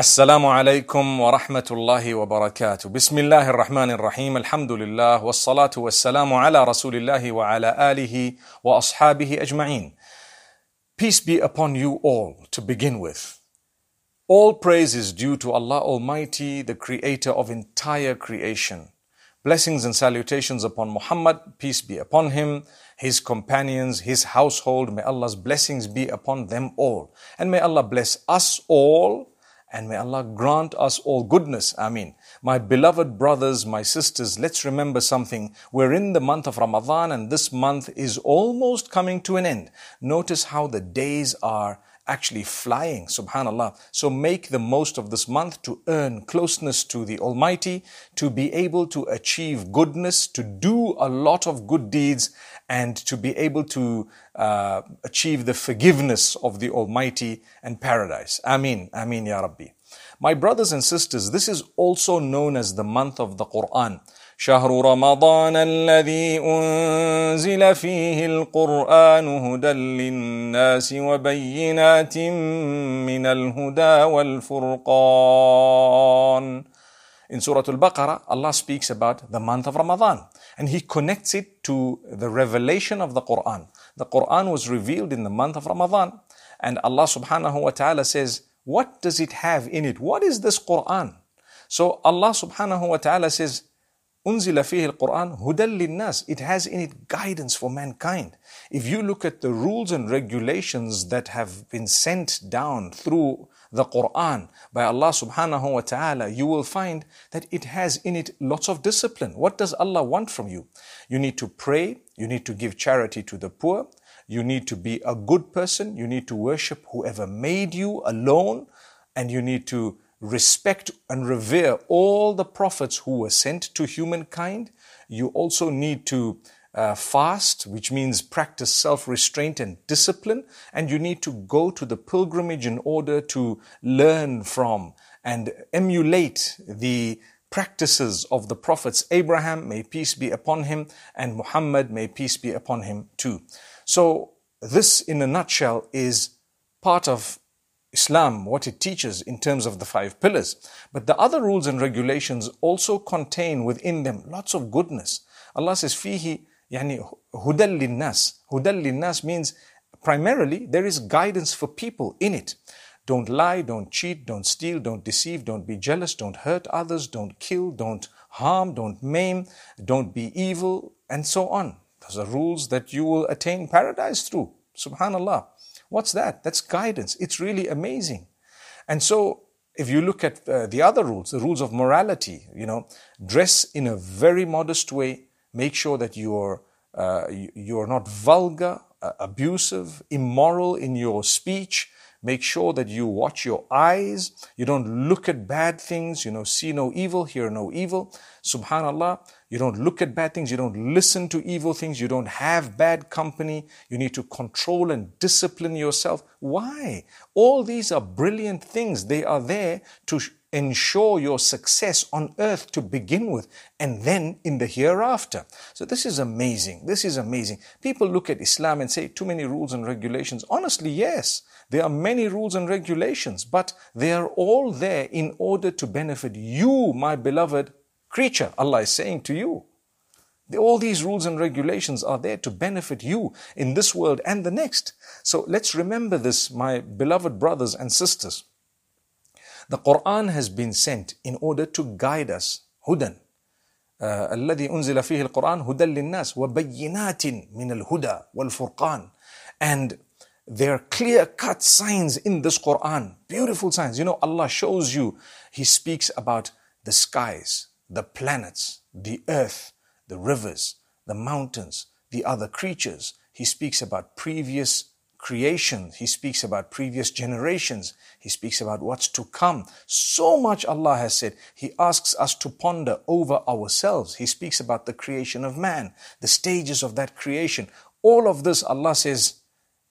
السلام عليكم ورحمة الله وبركاته بسم الله الرحمن الرحيم الحمد لله والصلاة والسلام على رسول الله وعلى آله وأصحابه أجمعين Peace be upon you all to begin with. All praise is due to Allah Almighty, the creator of entire creation. Blessings and salutations upon Muhammad, peace be upon him, his companions, his household. May Allah's blessings be upon them all. And may Allah bless us all and may Allah grant us all goodness. Ameen. My beloved brothers, my sisters, let's remember something. We're in the month of Ramadan and this month is almost coming to an end. Notice how the days are actually flying, subhanallah. So make the most of this month to earn closeness to the Almighty, to be able to achieve goodness, to do a lot of good deeds, and to be able to uh, achieve the forgiveness of the Almighty and paradise. Ameen, Ameen, Ya Rabbi. My brothers and sisters, this is also known as the month of the Quran. شهر رمضان الذي أنزل فيه القرآن هدى للناس وبينات من الهدى والفرقان In Surah Al-Baqarah, Allah speaks about the month of Ramadan and He connects it to the revelation of the Quran. The Quran was revealed in the month of Ramadan and Allah subhanahu wa ta'ala says, what does it have in it? What is this Quran? So Allah subhanahu wa ta'ala says, Unzila fihi al-Quran hudal linnas. It has in it guidance for mankind. If you look at the rules and regulations that have been sent down through the Quran by Allah subhanahu wa ta'ala, you will find that it has in it lots of discipline. What does Allah want from you? You need to pray, you need to give charity to the poor, you need to be a good person, you need to worship whoever made you alone, and you need to respect and revere all the prophets who were sent to humankind. You also need to uh, fast, which means practice self restraint and discipline, and you need to go to the pilgrimage in order to learn from and emulate the practices of the prophets Abraham, may peace be upon him, and Muhammad, may peace be upon him too. So, this in a nutshell is part of Islam, what it teaches in terms of the five pillars. But the other rules and regulations also contain within them lots of goodness. Allah says, Fihi yani hudal linnas. Hudal linnas means primarily there is guidance for people in it. Don't lie, don't cheat, don't steal, don't deceive, don't be jealous, don't hurt others, don't kill, don't harm, don't maim, don't be evil, and so on. Those are rules that you will attain paradise through. Subhanallah what's that that's guidance it's really amazing and so if you look at uh, the other rules the rules of morality you know dress in a very modest way Make sure that you're, uh, you're not vulgar, uh, abusive, immoral in your speech. Make sure that you watch your eyes. You don't look at bad things. You know, see no evil, hear no evil. Subhanallah. You don't look at bad things. You don't listen to evil things. You don't have bad company. You need to control and discipline yourself. Why? All these are brilliant things. They are there to ensure your success on earth to begin with and then in the hereafter. So this is amazing. This is amazing. People look at Islam and say too many rules and regulations. Honestly, yes, there are many rules and regulations, but they are all there in order to benefit you, my beloved creature. Allah is saying to you. All these rules and regulations are there to benefit you in this world and the next. So let's remember this, my beloved brothers and sisters. The Quran has been sent in order to guide us. هدى الذي أنزل فيه القرآن هدى للناس وبينات من الهدى والفرقان and there are clear cut signs in this Quran beautiful signs you know Allah shows you he speaks about the skies the planets the earth the rivers the mountains the other creatures he speaks about previous creation. He speaks about previous generations. He speaks about what's to come. So much Allah has said. He asks us to ponder over ourselves. He speaks about the creation of man, the stages of that creation. All of this, Allah says,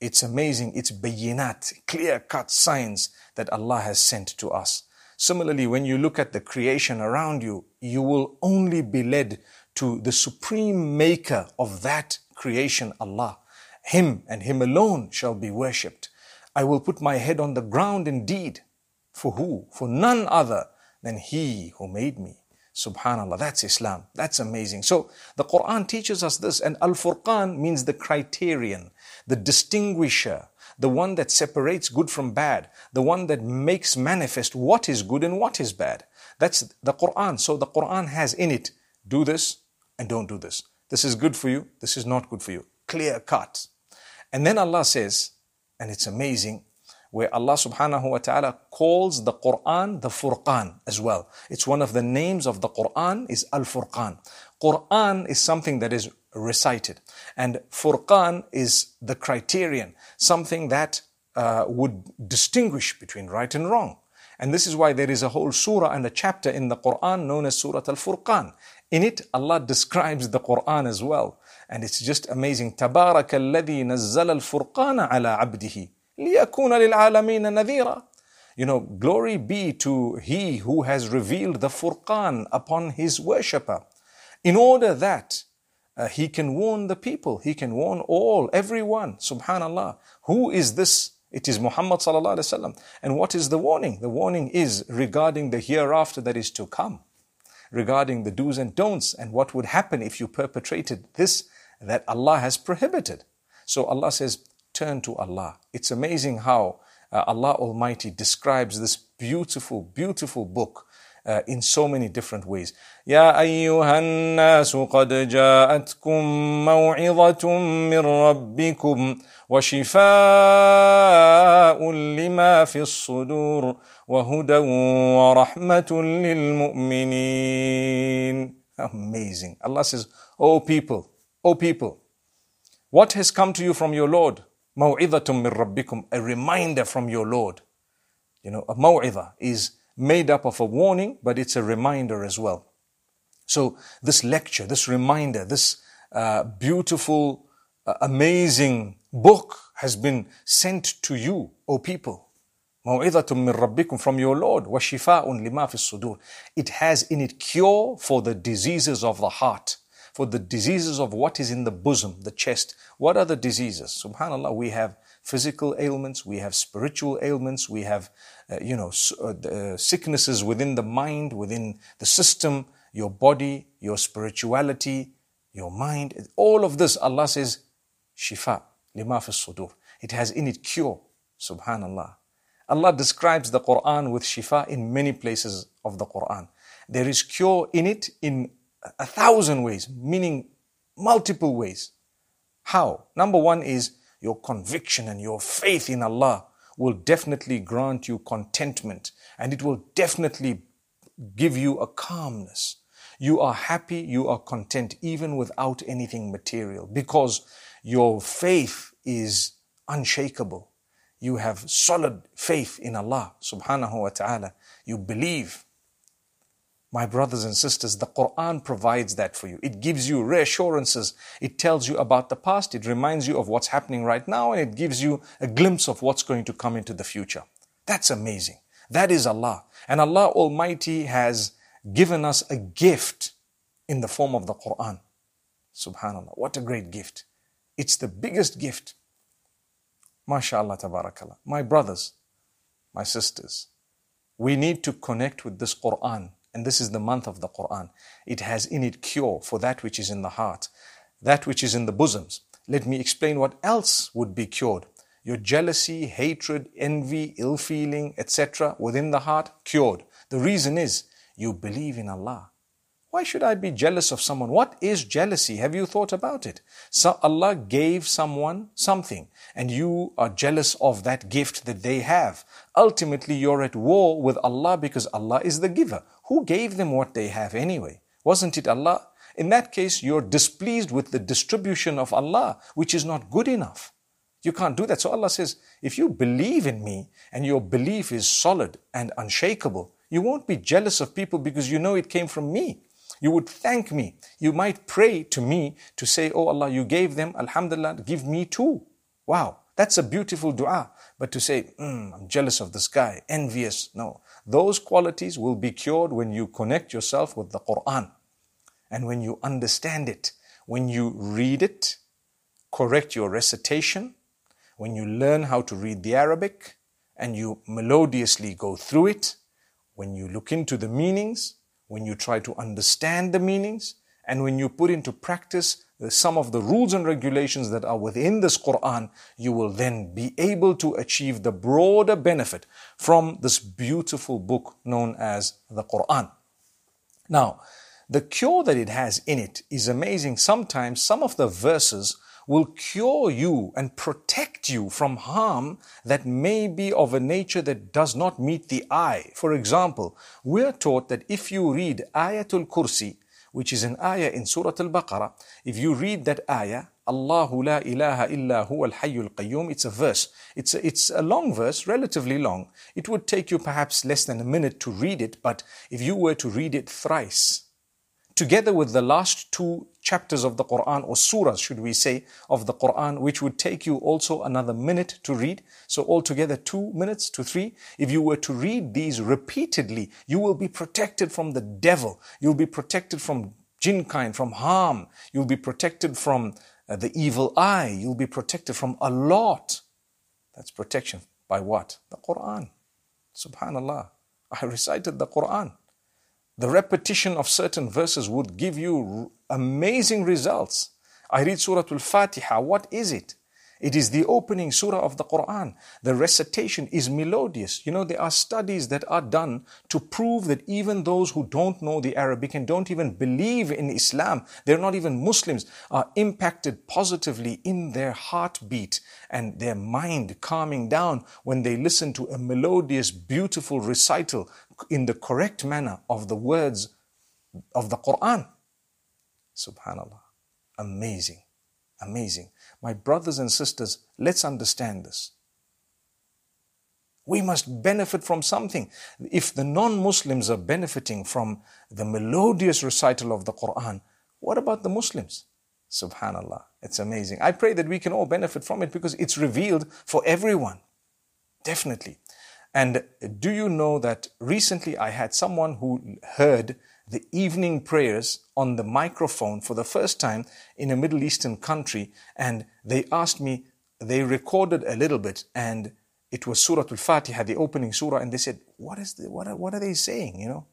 it's amazing. It's bayinat, clear cut signs that Allah has sent to us. Similarly, when you look at the creation around you, you will only be led to the supreme maker of that creation, Allah. Him and Him alone shall be worshipped. I will put my head on the ground indeed. For who? For none other than He who made me. Subhanallah, that's Islam. That's amazing. So the Quran teaches us this, and Al Furqan means the criterion, the distinguisher, the one that separates good from bad, the one that makes manifest what is good and what is bad. That's the Quran. So the Quran has in it do this and don't do this. This is good for you, this is not good for you. Clear cut. And then Allah says, and it's amazing, where Allah subhanahu wa ta'ala calls the Quran the Furqan as well. It's one of the names of the Quran is Al Furqan. Quran is something that is recited. And Furqan is the criterion, something that uh, would distinguish between right and wrong. And this is why there is a whole surah and a chapter in the Quran known as Surah Al Furqan. In it, Allah describes the Quran as well. And it's just amazing. تبارك الذي نزل الفرقان على عبده لِيَكُونَ لِلْعَالَمِينَ نَذِيرًا You know, glory be to He who has revealed the Furqan upon His worshipper, in order that uh, He can warn the people, He can warn all, everyone. Subhanallah. Who is this? It is Muhammad sallallahu alaihi wasallam. And what is the warning? The warning is regarding the hereafter that is to come, regarding the do's and don'ts, and what would happen if you perpetrated this that Allah has prohibited. So Allah says, turn to Allah. It's amazing how uh, Allah Almighty describes this beautiful, beautiful book uh, in so many different ways. يا أيها الناس قد جاءتكم موعظة من ربكم وشفاء لما في الصدور وهدى ورحمة للمؤمنين. Amazing. Allah says, O people, O people, what has come to you from your Lord? Maw'idatum min rabbikum, a reminder from your Lord. You know, a maw'idah is made up of a warning, but it's a reminder as well. So this lecture, this reminder, this uh, beautiful, uh, amazing book has been sent to you, O people. Maw'idatum min rabbikum from your Lord. Shifa'un lima fi sudur. It has in it cure for the diseases of the heart for the diseases of what is in the bosom, the chest. What are the diseases? Subhanallah, we have physical ailments, we have spiritual ailments, we have, uh, you know, uh, uh, sicknesses within the mind, within the system, your body, your spirituality, your mind. All of this, Allah says, shifa, lima fi sudur. It has in it cure. Subhanallah. Allah describes the Quran with shifa in many places of the Quran. There is cure in it in a thousand ways, meaning multiple ways. How? Number one is your conviction and your faith in Allah will definitely grant you contentment and it will definitely give you a calmness. You are happy, you are content even without anything material because your faith is unshakable. You have solid faith in Allah subhanahu wa ta'ala. You believe my brothers and sisters, the Quran provides that for you. It gives you reassurances. It tells you about the past. It reminds you of what's happening right now and it gives you a glimpse of what's going to come into the future. That's amazing. That is Allah. And Allah Almighty has given us a gift in the form of the Quran. Subhanallah. What a great gift. It's the biggest gift. MashaAllah, tabarakallah. My brothers, my sisters, we need to connect with this Quran and this is the month of the Quran. It has in it cure for that which is in the heart, that which is in the bosoms. Let me explain what else would be cured. Your jealousy, hatred, envy, ill feeling, etc. within the heart, cured. The reason is you believe in Allah. Why should I be jealous of someone? What is jealousy? Have you thought about it? So Allah gave someone something and you are jealous of that gift that they have. Ultimately, you're at war with Allah because Allah is the giver. Who gave them what they have anyway? Wasn't it Allah? In that case, you're displeased with the distribution of Allah, which is not good enough. You can't do that. So Allah says, if you believe in me and your belief is solid and unshakable, you won't be jealous of people because you know it came from me. You would thank me. You might pray to me to say, Oh Allah, you gave them, Alhamdulillah, give me too. Wow, that's a beautiful dua. But to say, mm, I'm jealous of this guy, envious, no. Those qualities will be cured when you connect yourself with the Quran and when you understand it, when you read it, correct your recitation, when you learn how to read the Arabic, and you melodiously go through it, when you look into the meanings, when you try to understand the meanings, and when you put into practice some of the rules and regulations that are within this Quran, you will then be able to achieve the broader benefit from this beautiful book known as the Quran. Now, the cure that it has in it is amazing. Sometimes some of the verses will cure you and protect you from harm that may be of a nature that does not meet the eye. For example, we're taught that if you read Ayatul Kursi, which is an ayah in Surah Al-Baqarah, if you read that ayah, Allahu la ilaha illa huwa al-hayyul qayyum, it's a verse. It's a, it's a long verse, relatively long. It would take you perhaps less than a minute to read it, but if you were to read it thrice, together with the last two chapters of the Quran, or surahs, should we say, of the Quran, which would take you also another minute to read. So altogether two minutes to three. If you were to read these repeatedly, you will be protected from the devil. You'll be protected from jinn kind, from harm. You'll be protected from uh, the evil eye. You'll be protected from a lot. That's protection by what? The Quran. Subhanallah. I recited the Quran the repetition of certain verses would give you amazing results. I read Surah Al Fatiha. What is it? It is the opening surah of the Quran. The recitation is melodious. You know, there are studies that are done to prove that even those who don't know the Arabic and don't even believe in Islam, they're not even Muslims, are impacted positively in their heartbeat and their mind calming down when they listen to a melodious, beautiful recital in the correct manner of the words of the Quran. Subhanallah. Amazing. Amazing. My brothers and sisters, let's understand this. We must benefit from something. If the non Muslims are benefiting from the melodious recital of the Quran, what about the Muslims? Subhanallah. It's amazing. I pray that we can all benefit from it because it's revealed for everyone. Definitely. And do you know that recently I had someone who heard the evening prayers on the microphone for the first time in a Middle Eastern country, and they asked me, they recorded a little bit, and it was Surah Al-Fatiha, the opening surah, and they said, what is the, what are, what are they saying, you know?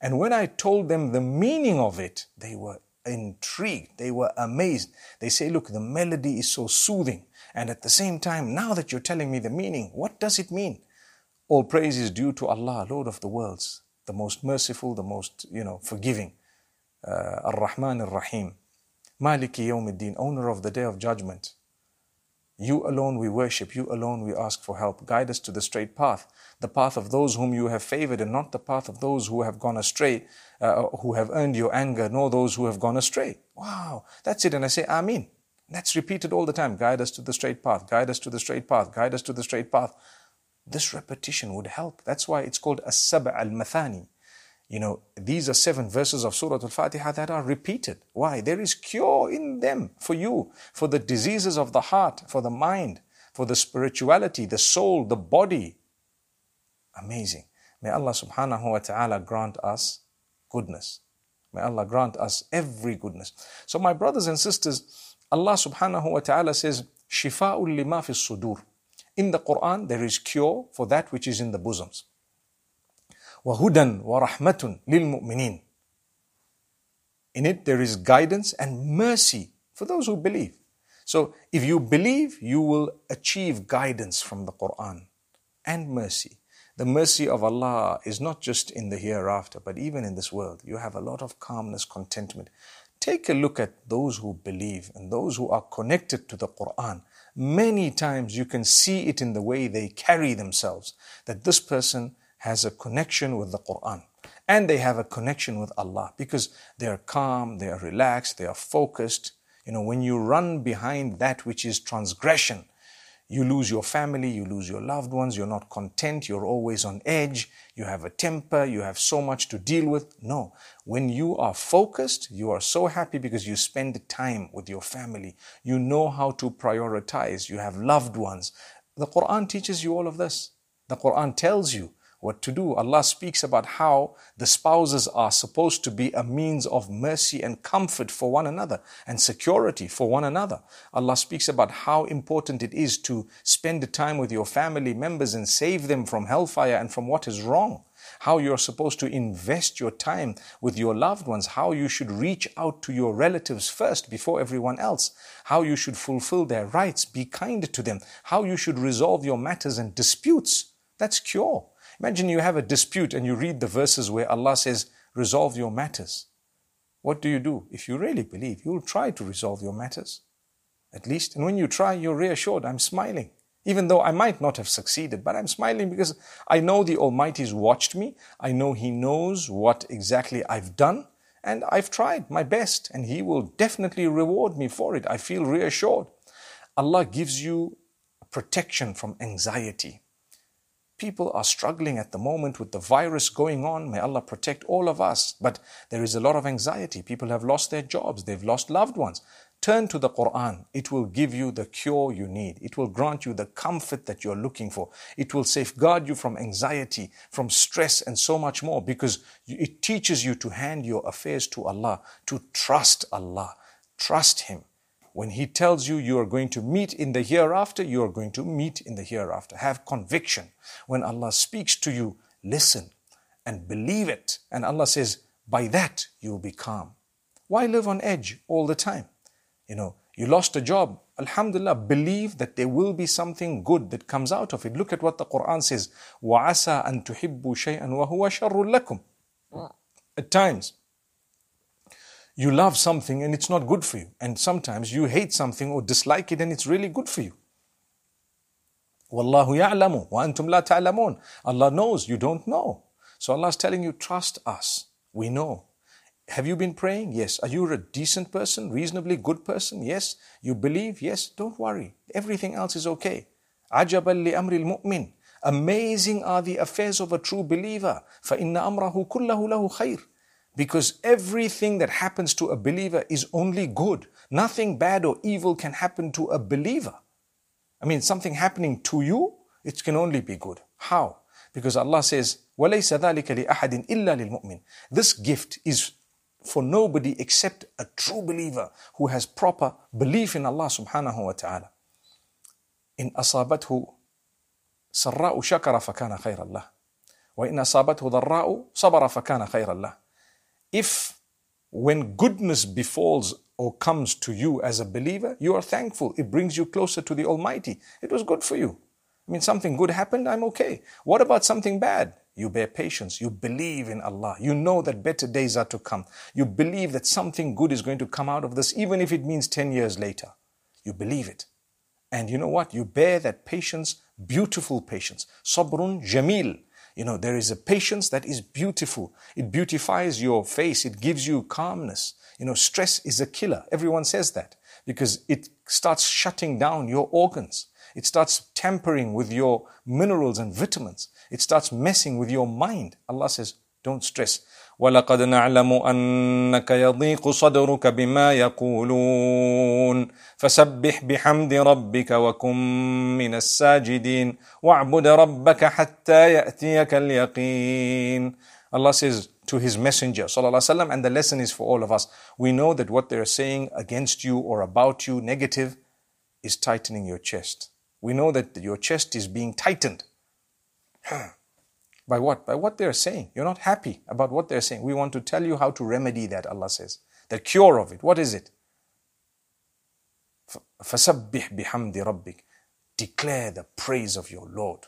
And when I told them the meaning of it, they were intrigued. They were amazed. They say, look, the melody is so soothing. And at the same time, now that you're telling me the meaning, what does it mean? All praise is due to Allah, Lord of the worlds, the most merciful, the most, you know, forgiving. Uh, Ar-Rahman Ar-Rahim. Maliki Yawmiddin, owner of the day of judgment. You alone we worship, you alone we ask for help. Guide us to the straight path, the path of those whom you have favored, and not the path of those who have gone astray, uh, who have earned your anger, nor those who have gone astray. Wow, that's it. And I say, Ameen. That's repeated all the time. Guide us to the straight path, guide us to the straight path, guide us to the straight path. This repetition would help. That's why it's called As-Sab' al-Mathani. You know, these are seven verses of Surah Al-Fatiha that are repeated. Why? There is cure in them for you, for the diseases of the heart, for the mind, for the spirituality, the soul, the body. Amazing. May Allah subhanahu wa ta'ala grant us goodness. May Allah grant us every goodness. So my brothers and sisters, Allah subhanahu wa ta'ala says, Shifa'ul lima fi sudur. In the Quran, there is cure for that which is in the bosoms. وَهُدًى وَرَحْمَةٌ لِلْمُؤْمِنِينَ In it, there is guidance and mercy for those who believe. So, if you believe, you will achieve guidance from the Quran and mercy. The mercy of Allah is not just in the hereafter, but even in this world. You have a lot of calmness, contentment. Take a look at those who believe and those who are connected to the Quran. Many times you can see it in the way they carry themselves, that this person has a connection with the Quran and they have a connection with Allah because they are calm, they are relaxed, they are focused. You know, when you run behind that which is transgression, you lose your family, you lose your loved ones, you're not content, you're always on edge, you have a temper, you have so much to deal with. No. When you are focused, you are so happy because you spend time with your family. You know how to prioritize. You have loved ones. The Quran teaches you all of this. The Quran tells you what to do. Allah speaks about how the spouses are supposed to be a means of mercy and comfort for one another and security for one another. Allah speaks about how important it is to spend time with your family members and save them from hellfire and from what is wrong how you're supposed to invest your time with your loved ones, how you should reach out to your relatives first before everyone else, how you should fulfill their rights, be kind to them, how you should resolve your matters and disputes. That's cure. Imagine you have a dispute and you read the verses where Allah says, resolve your matters. What do you do? If you really believe, you'll try to resolve your matters. At least. And when you try, you're reassured, I'm smiling. Even though I might not have succeeded, but I'm smiling because I know the Almighty's watched me. I know He knows what exactly I've done. And I've tried my best, and He will definitely reward me for it. I feel reassured. Allah gives you protection from anxiety. People are struggling at the moment with the virus going on. May Allah protect all of us. But there is a lot of anxiety. People have lost their jobs, they've lost loved ones. Turn to the Quran. It will give you the cure you need. It will grant you the comfort that you're looking for. It will safeguard you from anxiety, from stress, and so much more because it teaches you to hand your affairs to Allah, to trust Allah. Trust Him. When He tells you you are going to meet in the hereafter, you are going to meet in the hereafter. Have conviction. When Allah speaks to you, listen and believe it. And Allah says, by that you will be calm. Why live on edge all the time? You know, you lost a job. Alhamdulillah, believe that there will be something good that comes out of it. Look at what the Quran says. وَعَسَىٰ أَن تُحِبُّوا شَيْئًا وَهُوَ شَرٌّ لَكُمْ At times, you love something and it's not good for you. And sometimes you hate something or dislike it and it's really good for you. وَاللَّهُ يَعْلَمُ وَأَنْتُمْ لَا تَعْلَمُونَ Allah knows, you don't know. So Allah is telling you, trust us. We know. Have you been praying? Yes. Are you a decent person? Reasonably good person? Yes. You believe? Yes. Don't worry. Everything else is okay. عجبا لأمر المؤمن Amazing are the affairs of a true believer. فإن أمره كله له خير. Because everything that happens to a believer is only good. Nothing bad or evil can happen to a believer. I mean, something happening to you, it can only be good. How? Because Allah says, وَلَيْسَ ذَلِكَ لِأَحَدٍ إِلَّا لِلْمُؤْمِنِ This gift is for nobody except a true believer who has proper belief in Allah subhanahu wa ta'ala. إن أصابته سراء شكر فكان خير الله وإن أصابته ضراء صبر فكان خير الله if when goodness befalls or comes to you as a believer, you are thankful. It brings you closer to the Almighty. It was good for you. I mean, something good happened, I'm okay. What about something bad? You bear patience. You believe in Allah. You know that better days are to come. You believe that something good is going to come out of this, even if it means 10 years later. You believe it. And you know what? You bear that patience, beautiful patience. Sabrun jamil. You know, there is a patience that is beautiful. It beautifies your face. It gives you calmness. You know, stress is a killer. Everyone says that because it starts shutting down your organs. It starts tampering with your minerals and vitamins. It starts messing with your mind. Allah says, don't stress. ولقد نعلم أنك يضيق صدرك بما يقولون فسبح بحمد ربك وكن من الساجدين واعبد ربك حتى يأتيك اليقين Allah says to his messenger sallallahu and the lesson is for all of us we know that what they're saying against you or about you negative is tightening your chest we know that your chest is being tightened. By what? By what they're saying. You're not happy about what they're saying. We want to tell you how to remedy that, Allah says. The cure of it. What is it? فَسَبِّحْ بِحَمْدِ رَبِّكَ Declare the praise of your Lord.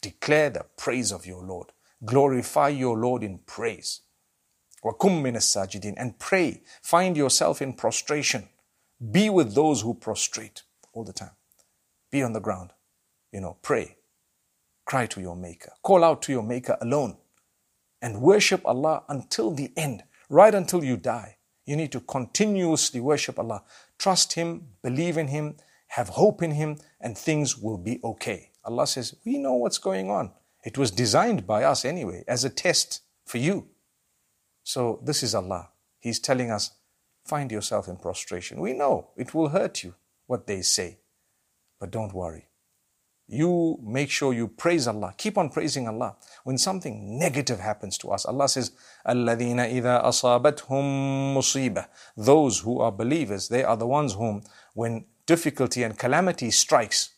Declare the praise of your Lord. Glorify your Lord in praise. وَكُمْ مِنَ السَّاجِدِينَ And pray. Find yourself in prostration. Be with those who prostrate all the time. Be on the ground. You know, pray. Cry to your Maker. Call out to your Maker alone. And worship Allah until the end, right until you die. You need to continuously worship Allah. Trust Him, believe in Him, have hope in Him, and things will be okay. Allah says, We know what's going on. It was designed by us anyway, as a test for you. So this is Allah. He's telling us, find yourself in prostration. We know it will hurt you, what they say. But don't worry You make sure you praise Allah. Keep on praising Allah. When something negative happens to us, Allah says, الَّذِينَ إِذَا أَصَابَتْهُم مُصِيبَةٌ Those who are believers, they are the ones whom, when difficulty and calamity strikes,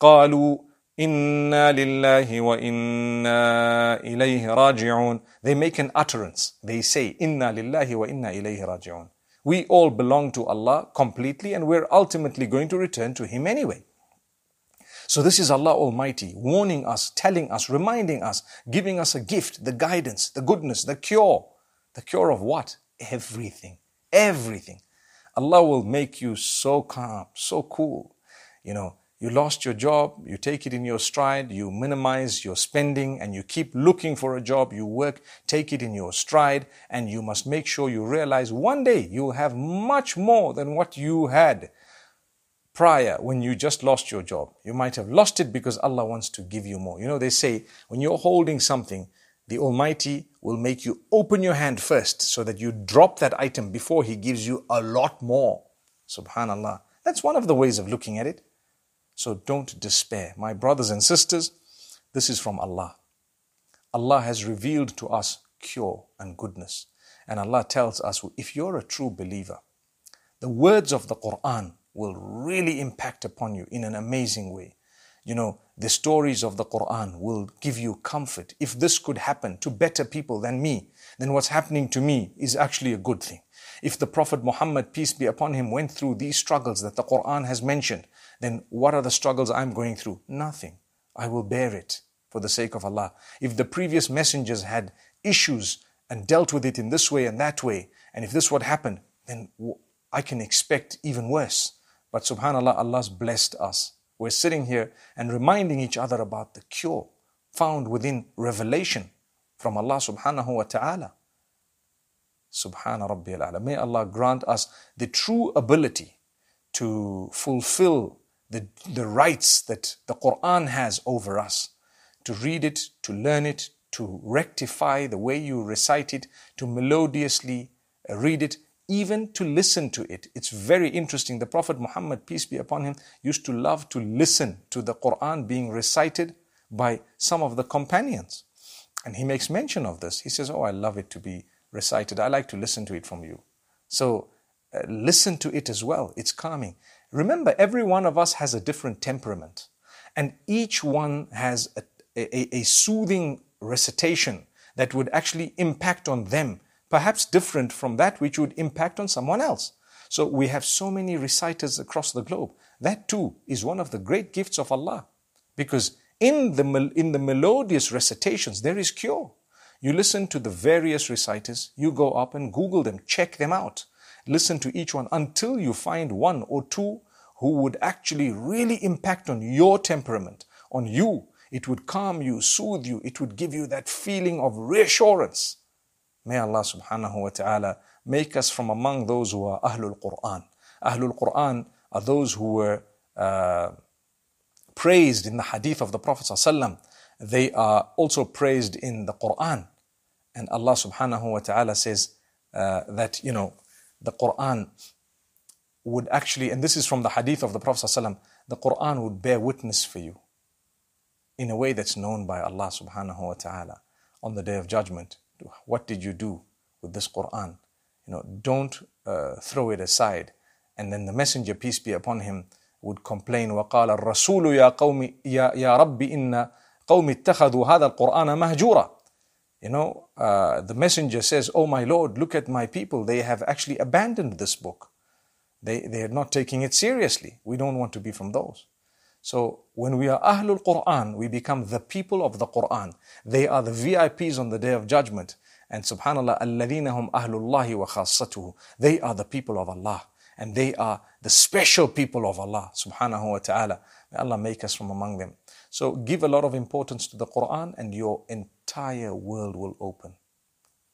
قَالُوا إِنَّا لِلَّهِ وَإِنَّا إِلَيْهِ رَاجِعُونَ They make an utterance. They say, إِنَّا لِلَّهِ وَإِنَّا إِلَيْهِ رَاجِعُونَ We all belong to Allah completely and we're ultimately going to return to Him anyway. So this is Allah Almighty warning us, telling us, reminding us, giving us a gift, the guidance, the goodness, the cure. The cure of what? Everything. Everything. Allah will make you so calm, so cool. You know, you lost your job, you take it in your stride, you minimize your spending and you keep looking for a job, you work, take it in your stride, and you must make sure you realize one day you'll have much more than what you had prior when you just lost your job. You might have lost it because Allah wants to give you more. You know, they say when you're holding something, the Almighty will make you open your hand first so that you drop that item before He gives you a lot more. Subhanallah. That's one of the ways of looking at it. So don't despair. My brothers and sisters, this is from Allah. Allah has revealed to us cure and goodness. And Allah tells us if you're a true believer, the words of the Quran will really impact upon you in an amazing way. You know, the stories of the Quran will give you comfort. If this could happen to better people than me, then what's happening to me is actually a good thing. If the Prophet Muhammad, peace be upon him, went through these struggles that the Quran has mentioned, then what are the struggles I'm going through? Nothing. I will bear it for the sake of Allah. If the previous messengers had issues and dealt with it in this way and that way, and if this would happen, then I can expect even worse. But subhanAllah, Allah's blessed us. We're sitting here and reminding each other about the cure found within revelation from Allah subhanahu wa ta'ala. Subhana Rabbi al May Allah grant us the true ability to fulfill the, the rights that the Quran has over us, to read it, to learn it, to rectify the way you recite it, to melodiously read it, even to listen to it. It's very interesting. The Prophet Muhammad, peace be upon him, used to love to listen to the Quran being recited by some of the companions. And he makes mention of this. He says, Oh, I love it to be recited. I like to listen to it from you. So uh, listen to it as well. It's calming. Remember, every one of us has a different temperament, and each one has a, a, a soothing recitation that would actually impact on them perhaps different from that which would impact on someone else. So we have so many reciters across the globe. That too is one of the great gifts of Allah. Because in the, in the melodious recitations, there is cure. You listen to the various reciters, you go up and Google them, check them out. Listen to each one until you find one or two who would actually really impact on your temperament, on you. It would calm you, soothe you, it would give you that feeling of reassurance. May Allah subhanahu wa ta'ala make us from among those who are Ahlul Quran. Ahlul Quran are those who were uh, praised in the hadith of the Prophet ﷺ. They are also praised in the Quran. And Allah subhanahu wa ta'ala says uh, that, you know, the Quran would actually, and this is from the hadith of the Prophet ﷺ, the Quran would bear witness for you in a way that's known by Allah subhanahu wa ta'ala on the day of judgment What did you do with this Quran? You know, don't uh, throw it aside. And then the Messenger, peace be upon him, would complain, وقال الرسول يا قوم يا يا رب إن قوم اتخذوا هذا القرآن مهجورا. You know, uh, the messenger says, Oh my Lord, look at my people. They have actually abandoned this book. They, they are not taking it seriously. We don't want to be from those. So when we are Ahlul Quran, we become the people of the Quran. They are the VIPs on the day of judgment. And subhanAllah, الَّذِينَ هُمْ أَهْلُ اللَّهِ وَخَاصَّتُهُ They are the people of Allah. And they are the special people of Allah subhanahu wa ta'ala. May Allah make us from among them. So give a lot of importance to the Quran and your entire world will open.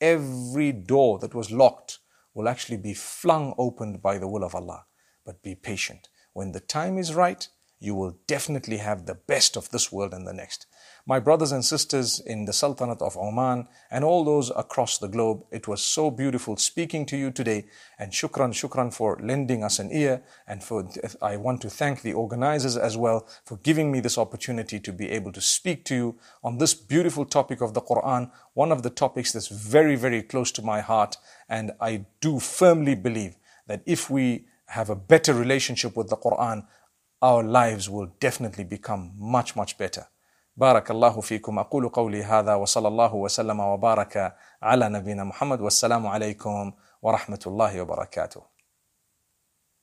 Every door that was locked will actually be flung open by the will of Allah. But be patient. When the time is right, you will definitely have the best of this world and the next. My brothers and sisters in the Sultanate of Oman and all those across the globe, it was so beautiful speaking to you today. And shukran, shukran for lending us an ear. And for, I want to thank the organizers as well for giving me this opportunity to be able to speak to you on this beautiful topic of the Quran, one of the topics that's very, very close to my heart. And I do firmly believe that if we have a better relationship with the Quran, our lives will definitely become much, much better. بارك الله فيكم أقول قولي هذا وصلى الله وسلم وبارك على نبينا محمد والسلام عليكم ورحمة الله وبركاته